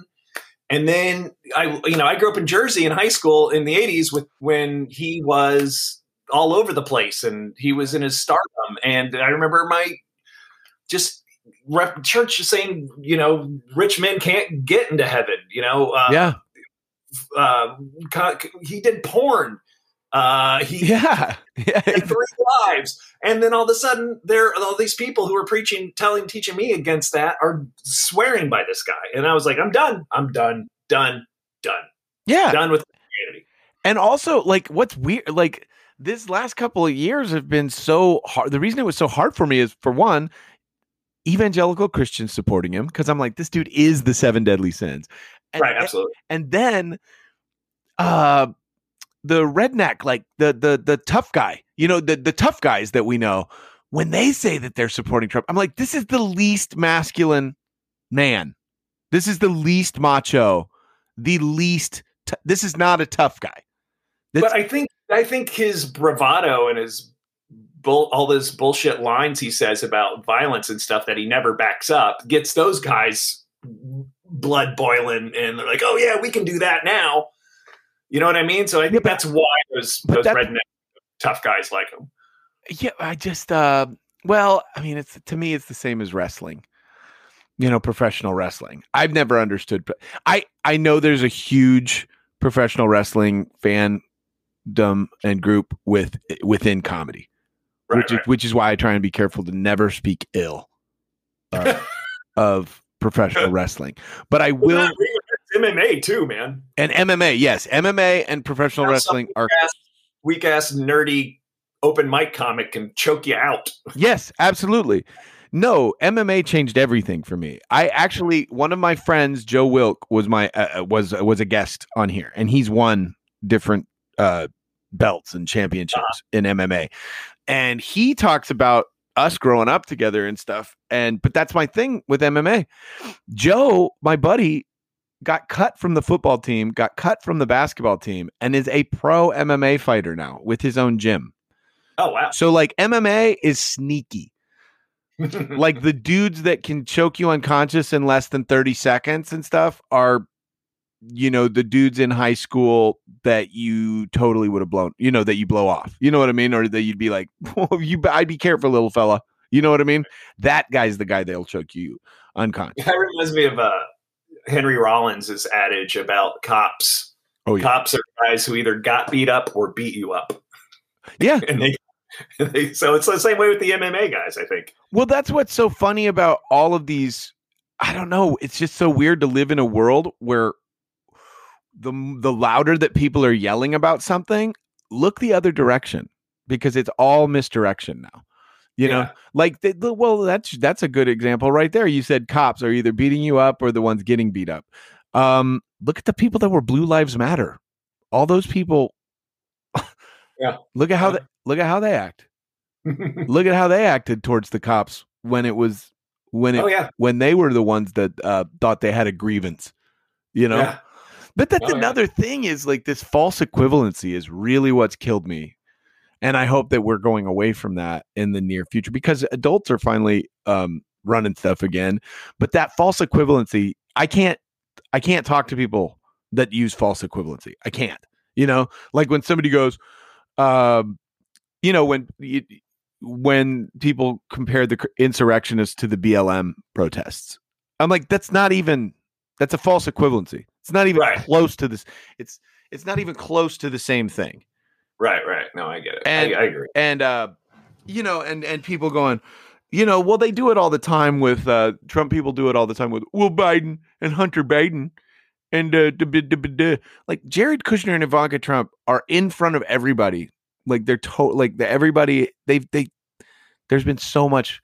And then I, you know, I grew up in Jersey in high school in the '80s with when he was all over the place and he was in his stardom. And I remember my just church saying, you know, rich men can't get into heaven. You know, uh, yeah, uh, he did porn. Uh, he yeah, yeah. had three lives, and then all of a sudden, there are all these people who are preaching, telling, teaching me against that are swearing by this guy, and I was like, I'm done, I'm done, done, done, yeah. done with Christianity. And also, like, what's weird, like, this last couple of years have been so hard. The reason it was so hard for me is, for one, evangelical Christians supporting him because I'm like, this dude is the seven deadly sins, and, right, absolutely. and then, uh, the redneck, like the the the tough guy, you know, the the tough guys that we know, when they say that they're supporting Trump, I'm like, this is the least masculine man. This is the least macho, the least. T- this is not a tough guy. That's- but I think I think his bravado and his bull, all those bullshit lines he says about violence and stuff that he never backs up gets those guys blood boiling and they're like, oh yeah, we can do that now. You know what I mean? So I think Yeah, that's why those those that- redneck tough guys like him. Yeah, I just uh well, I mean it's to me it's the same as wrestling. You know, professional wrestling. I've never understood but I I know there's a huge professional wrestling fandom and group with within comedy. Right, which is which is why I try and be careful to never speak ill of, of professional wrestling. But I will Well, MMA too, man. and MMA, yes, MMA and professional wrestling are weak ass nerdy open mic comic can choke you out. Yes, absolutely. No, MMA changed everything for me. I actually one of my friends, Joe Wilk, was my uh, uh, was was a guest on here, and he's won different uh, belts and championships in MMA, and he talks about us growing up together and stuff. And but that's my thing with MMA. Joe, my buddy, got cut from the football team, got cut from the basketball team, and is a pro MMA fighter now with his own gym. Oh wow. So like MMA is sneaky like the dudes that can choke you unconscious in less than 30 seconds and stuff are you know the dudes in high school that you totally would have blown you know that you blow off you know what i mean or that you'd be like "Whoa, you i'd be careful little fella you know what i mean that guy's the guy that'll choke you unconscious That reminds me of uh, Henry Rollins' adage about cops. oh yeah Cops are guys who either got beat up or beat you up, yeah and they, they so it's the same way with the MMA guys. I think. Well, that's what's so funny about all of these. I don't know. It's just so weird to live in a world where the the louder that people are yelling about something, look the other direction because it's all misdirection now. You know, like the, the, well, that's that's a good example right there. You said cops are either beating you up or the ones getting beat up. Um, look at the people that were Blue Lives Matter. All those people. Yeah. Look at how Yeah. they look at how they act look at how they acted towards the cops when it was when it oh yeah. when they were the ones that uh, thought they had a grievance you know Yeah. But that's Oh, yeah. another thing is like this false equivalency is really what's killed me and i hope that we're going away from that in the near future because adults are finally um, running stuff again but that false equivalency i can't i can't talk to people that use false equivalency i can't you know like when somebody goes um you know when you, when people compare the insurrectionists to the BLM protests. I'm like, that's not even that's a false equivalency. It's not even Right. close to this. It's it's not even close to the same thing. Right. Right. No, I get it. And- I, I agree. And uh, you know, and and people going, you know, well, they do it all the time with uh Trump. People do it all the time with Will Biden and Hunter Biden. And uh, duh, duh, duh. like Jared Kushner and Ivanka Trump are in front of everybody. Like they're to like the, everybody. They've they. There's been so much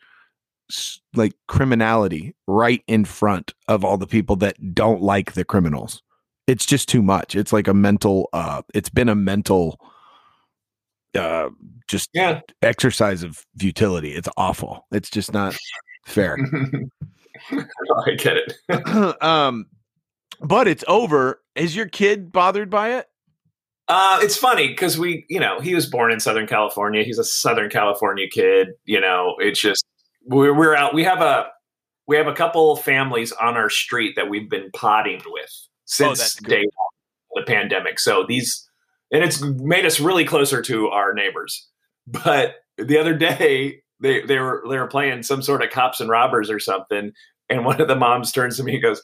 like criminality right in front of all the people that don't like the criminals. It's just too much. It's like a mental. uh It's been a mental. uh Just Yeah. exercise of futility. It's awful. It's just not fair. I get it. um, but it's over. Is your kid bothered by it? Uh, it's funny because we, you know, he was born in Southern California. He's a Southern California kid. You know, it's just we're we're out. We have a we have a couple families on our street that we've been potting with oh, since that's good. day one of the pandemic. So these, and it's made us really closer to our neighbors. But the other day, they they were they were playing some sort of cops and robbers or something, and one of the moms turns to me and goes,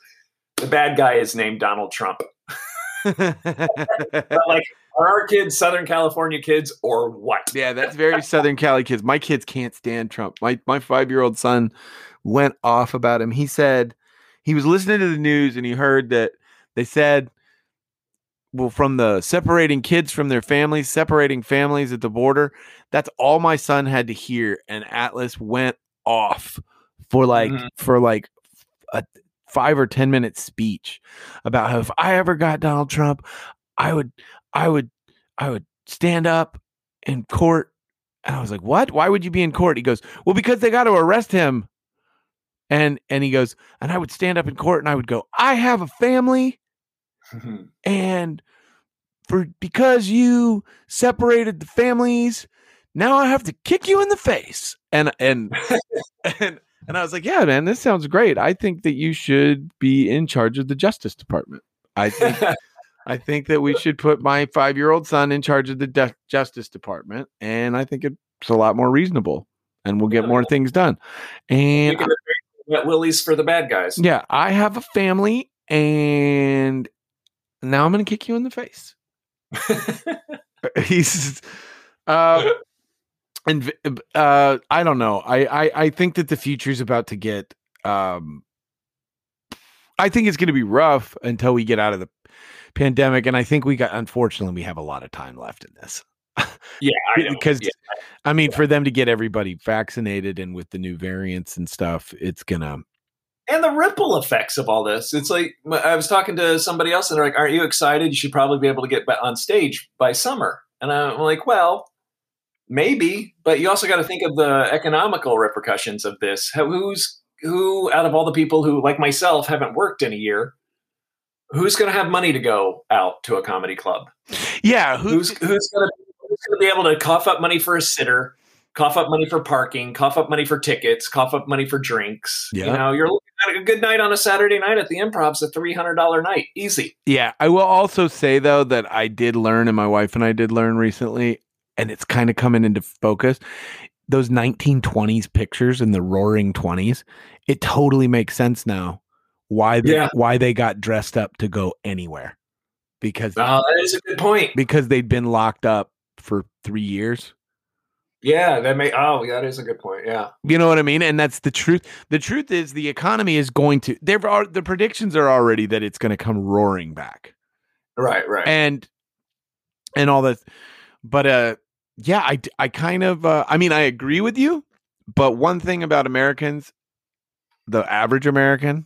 "The bad guy is named Donald Trump." Like, are our kids Southern California kids or what? yeah, that's very Southern Cali kids. My kids can't stand Trump. My my five year old son went off about him. He said he was listening to the news and he heard that they said, well, from the separating kids from their families, separating families at the border. That's all my son had to hear. And Atlas went off for like Mhm. for like a five or ten minute speech about how if I ever got Donald Trump, I would I would I would stand up in court And I was like, "What? Why would you be in court?" He goes, "Well, because they got to arrest him." And and he goes, and I would stand up in court and I would go, "I have a family and for because you separated the families, now I have to kick you in the face." And and and and I was like, "Yeah, man, this sounds great. I think that you should be in charge of the Justice Department. I think I think that we should put my five year old son in charge of the De- Justice Department, and I think it's a lot more reasonable, and we'll get more things done. And Wet Willies for the bad guys. yeah, I have a family, and now I'm going to kick you in the face. He's, uh, and uh, I don't know. I, I I think that the future is about to get. Um, I think it's going to be rough until we get out of the pandemic, and I think we got. Unfortunately, we have a lot of time left in this. Yeah, I because Yeah. I mean, for them to get everybody vaccinated and with the new variants and stuff, it's gonna. and the ripple effects of all this. It's like I was talking to somebody else, and they're like, "Aren't you excited? You should probably be able to get back on stage by summer." And I'm like, "Well, maybe, but you also got to think of the economical repercussions of this. Who's who out of all the people who, like myself, haven't worked in a year? Who's going to have money to go out to a comedy club? Yeah, who, Who's who's going to who's going to be able to cough up money for a sitter?" Cough up money for parking, cough up money for tickets, cough up money for drinks. You know, you're looking at a good night on a Saturday night at the Improv's a three hundred dollar night, easy. Yeah, I will also say though that I did learn, and my wife and I did learn recently, and it's kind of coming into focus. Those 1920s pictures in the Roaring Twenties, it totally makes sense now why they, Yeah. why they got dressed up to go anywhere because Uh, that is a good point. because they'd been locked up for three years. Yeah, that may. Oh, that is a good point. Yeah, You know what I mean? And that's the truth. The truth is the economy is going to there are the predictions are already that it's going to come roaring back. right, right. and and all that but uh yeah I I kind of uh i mean i agree with you but one thing about americans the average american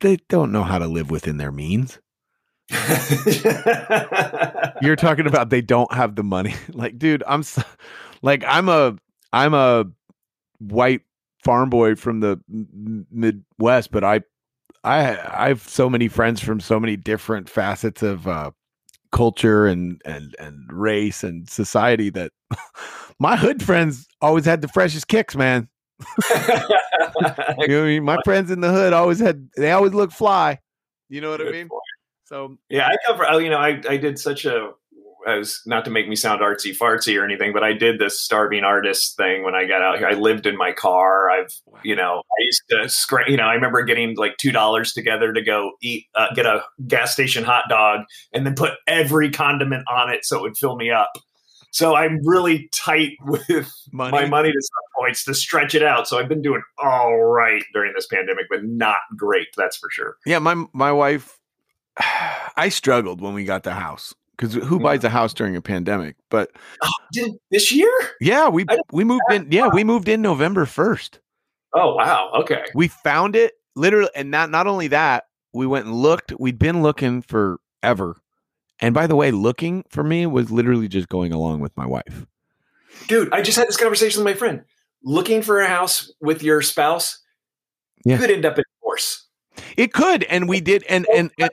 they don't know how to live within their means. You're talking about they don't have the money. Like dude i'm so, like i'm a i'm a white farm boy from the midwest but i i i have so many friends from so many different facets of uh culture and and and race and society that my hood friends always had the freshest kicks man you know I mean? my friends in the hood always had they always look fly you know what i mean point. so yeah, I cover. oh, You know, I I did such a as not to make me sound artsy fartsy or anything, but I did this starving artist thing when I got out here. I lived in my car. I've you know I used to scrape, You know, I remember getting like two dollars together to go eat, uh, get a gas station hot dog, and then put every condiment on it so it would fill me up. So I'm really tight with money my money to some points to stretch it out. So I've been doing all right during this pandemic, but not great. That's for sure. Yeah, my my wife. I struggled when we got the house because who mm. buys a house during a pandemic? But oh, Did this year? yeah, we we moved in. Yeah, we moved in November first. Oh wow. Okay. We found it literally, and not not only that, we went and looked. We'd been looking forever. And by the way, looking for me was literally just going along with my wife. Dude, I just had this conversation with my friend. Looking for a house with your spouse Yeah. could end up in divorce. It could, and we did, and and, and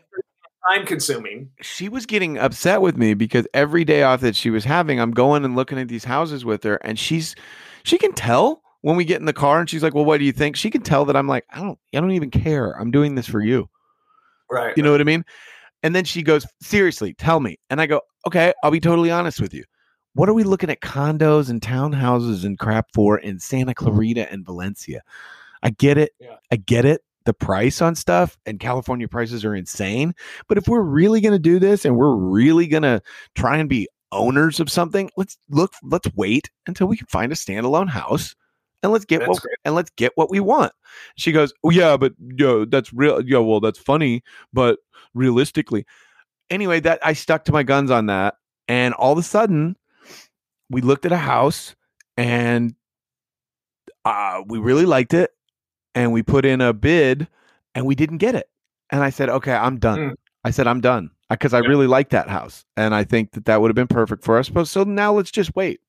Time consuming. she was getting upset with me because every day off that she was having, I'm going and looking at these houses with her, and she's she can tell when we get in the car, and she's like, "Well, what do you think?" She can tell that I'm like, "I don't, I don't even care. I'm doing this for you." Right. You know what I mean? And then she goes, "Seriously, tell me." And I go, "Okay, I'll be totally honest with you. What are we looking at condos and townhouses and crap for in Santa Clarita and Valencia? I get it. Yeah. I get it. The price on stuff and California prices are insane. But if we're really going to do this and we're really going to try and be owners of something, let's look, let's wait until we can find a standalone house and let's get That's what great. and let's get what we want. She goes, "Oh yeah, but yo, that's real. Yeah, well, that's funny, but realistically." Anyway, that I stuck to my guns on that, and all of a sudden, we looked at a house, and uh, we really liked it, and we put in a bid, and we didn't get it. And I said, "Okay, I'm done." Mm. I said, "I'm done," because I Yeah. really like that house, and I think that that would have been perfect for us. But so now let's just wait.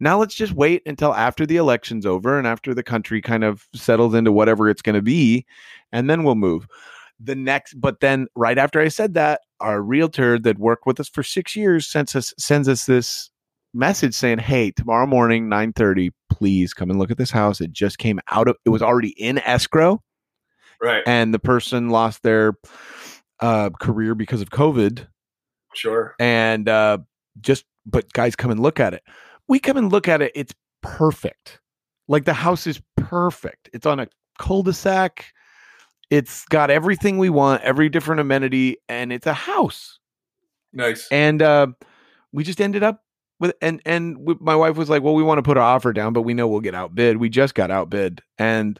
Now let's just wait until after the election's over and after the country kind of settles into whatever it's going to be, and then we'll move. The next, but then right after I said that, our realtor that worked with us for six years sends us sends us this message saying, "Hey, tomorrow morning, nine thirty, please come and look at this house. It just came out of. It was already in escrow." Right. and the person lost their uh, career because of COVID. Sure. And uh, just, but guys, come and look at it. We come and look at it. It's perfect. Like the house is perfect. It's on a cul-de-sac. It's got everything we want, every different amenity, and it's a house. Nice. And uh, we just ended up with, and and w- my wife was like, "Well, we want to put our offer down, but we know we'll get outbid." We just got outbid, and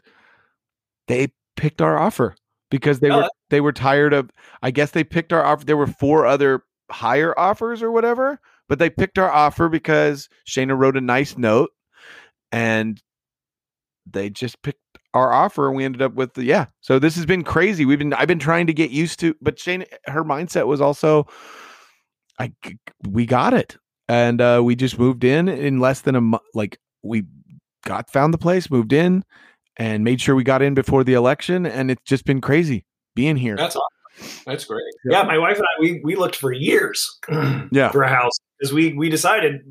they picked our offer because they Oh, were they were tired of. I guess they picked our offer. There were four other higher offers or whatever, but they picked our offer because Shayna wrote a nice note, and they just picked our offer and we ended up with the yeah. So this has been crazy. We've been i've been trying to get used to but shane her mindset was also i we got it. And uh we just moved in in less than a month like we got found the place moved in and made sure we got in before the election and it's just been crazy being here. That's awesome. That's great. Yeah, my wife and I we we looked for years yeah. for a house because we we decided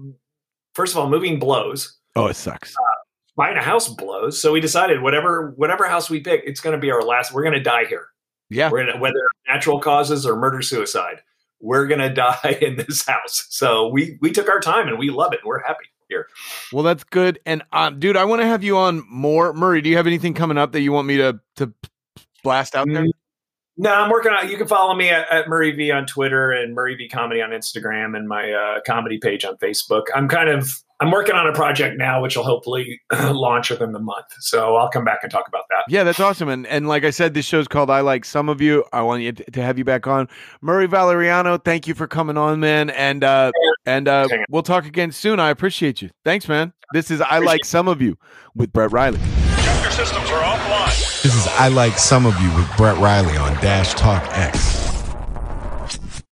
first of all moving blows. oh it sucks Buying a house blows. So we decided whatever whatever house we pick, it's going to be our last. We're going to die here. yeah We're gonna whether natural causes or murder suicide. We're gonna die in this house. So we we took our time and we love it. We're happy here. well that's good and um dude i want to have you on more murray do you have anything coming up that you want me to to blast out there Mm, No, I'm working on. You can follow me at, at Murray V on Twitter and Murray V Comedy on Instagram and my uh, comedy page on Facebook. I'm kind of I'm working on a project now, which will hopefully launch within the month. So I'll come back and talk about that. Yeah, that's awesome. And and like I said, this show's called I Like Some of You. I want you to, to have you back on. Murray Valeriano, thank you for coming on, man. And uh and uh we'll talk again soon. I appreciate you. Thanks, man. This is I Like Some of You with Brett Riley. Systems are offline. This is I Like Some of You with Brett Riley on Dash Talk X.